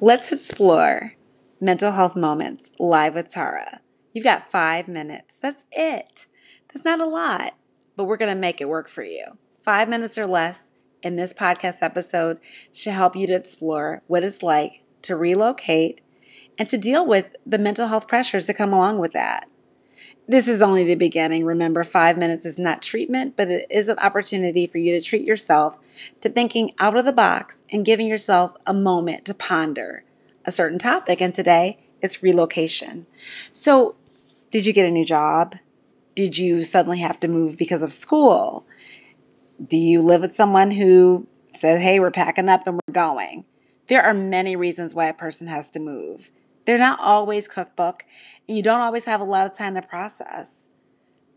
Let's explore mental health moments live with Tara. You've got five minutes. That's it. That's not a lot, but we're going to make it work for you. Five minutes or less in this podcast episode should help you to explore what it's like to relocate and to deal with the mental health pressures that come along with that. This is only the beginning. Remember, five minutes is not treatment, but it is an opportunity for you to treat yourself to thinking out of the box and giving yourself a moment to ponder a certain topic. And today it's relocation. So, did you get a new job? Did you suddenly have to move because of school? Do you live with someone who says, hey, we're packing up and we're going? There are many reasons why a person has to move. They're not always cookbook, and you don't always have a lot of time to process.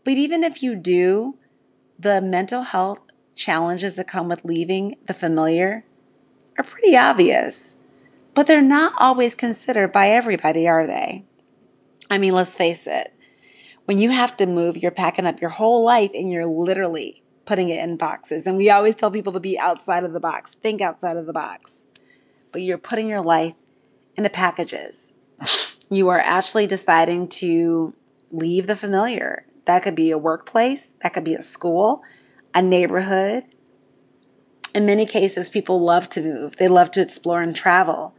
But even if you do, the mental health challenges that come with leaving the familiar are pretty obvious, but they're not always considered by everybody, are they? I mean, let's face it. When you have to move, you're packing up your whole life and you're literally putting it in boxes. And we always tell people to be outside of the box, think outside of the box. But you're putting your life into packages you are actually deciding to leave the familiar. That could be a workplace, that could be a school, a neighborhood. In many cases, people love to move, they love to explore and travel.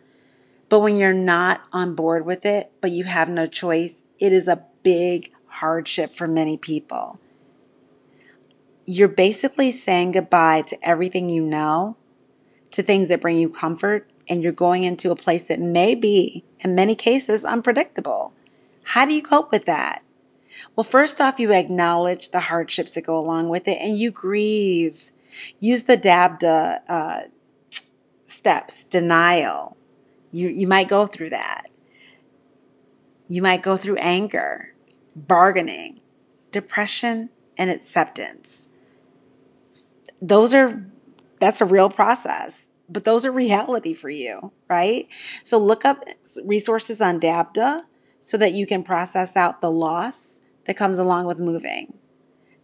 But when you're not on board with it, but you have no choice, it is a big hardship for many people. You're basically saying goodbye to everything you know, to things that bring you comfort, and you're going into a place that may be, in many cases, unpredictable. How do you cope with that? Well, first off, you acknowledge the hardships that go along with it and you grieve. Use the DABDA uh, steps, denial. You, you might go through that. You might go through anger, bargaining, depression, and acceptance. Those are, that's a real process but those are reality for you, right? So look up resources on DABDA so that you can process out the loss that comes along with moving.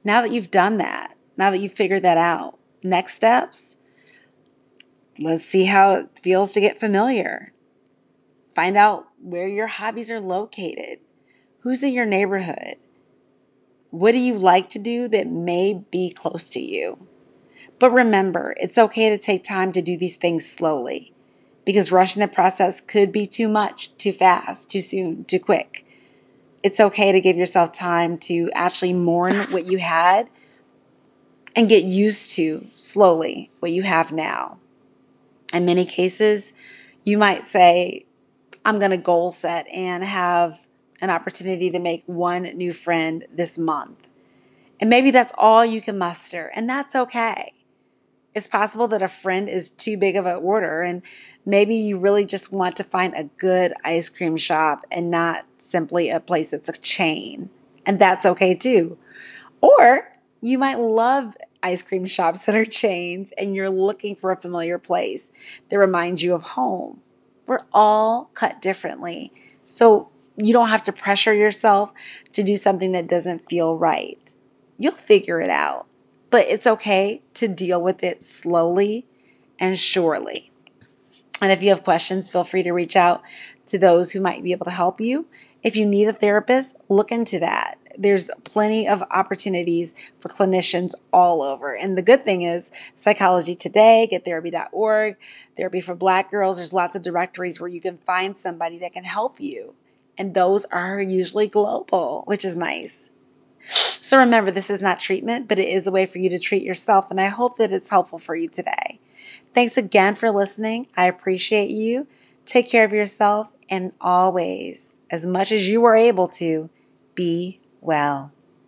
Now that you've done that, now that you've figured that out, next steps, let's see how it feels to get familiar. Find out where your hobbies are located. Who's in your neighborhood? What do you like to do that may be close to you? But remember, it's okay to take time to do these things slowly because rushing the process could be too much, too fast, too soon, too quick. It's okay to give yourself time to actually mourn what you had and get used to slowly what you have now. In many cases, you might say, I'm going to goal set and have an opportunity to make one new friend this month. And maybe that's all you can muster, and that's okay it's possible that a friend is too big of an order and maybe you really just want to find a good ice cream shop and not simply a place that's a chain. And that's okay too. Or you might love ice cream shops that are chains and you're looking for a familiar place that reminds you of home. We're all cut differently. So you don't have to pressure yourself to do something that doesn't feel right. You'll figure it out but it's okay to deal with it slowly and surely. And if you have questions, feel free to reach out to those who might be able to help you. If you need a therapist, look into that. There's plenty of opportunities for clinicians all over. And the good thing is, Psychology Today, gettherapy.org, Therapy for Black Girls, there's lots of directories where you can find somebody that can help you. And those are usually global, which is nice. So remember, this is not treatment, but it is a way for you to treat yourself. And I hope that it's helpful for you today. Thanks again for listening. I appreciate you. Take care of yourself and always, as much as you are able to, be well.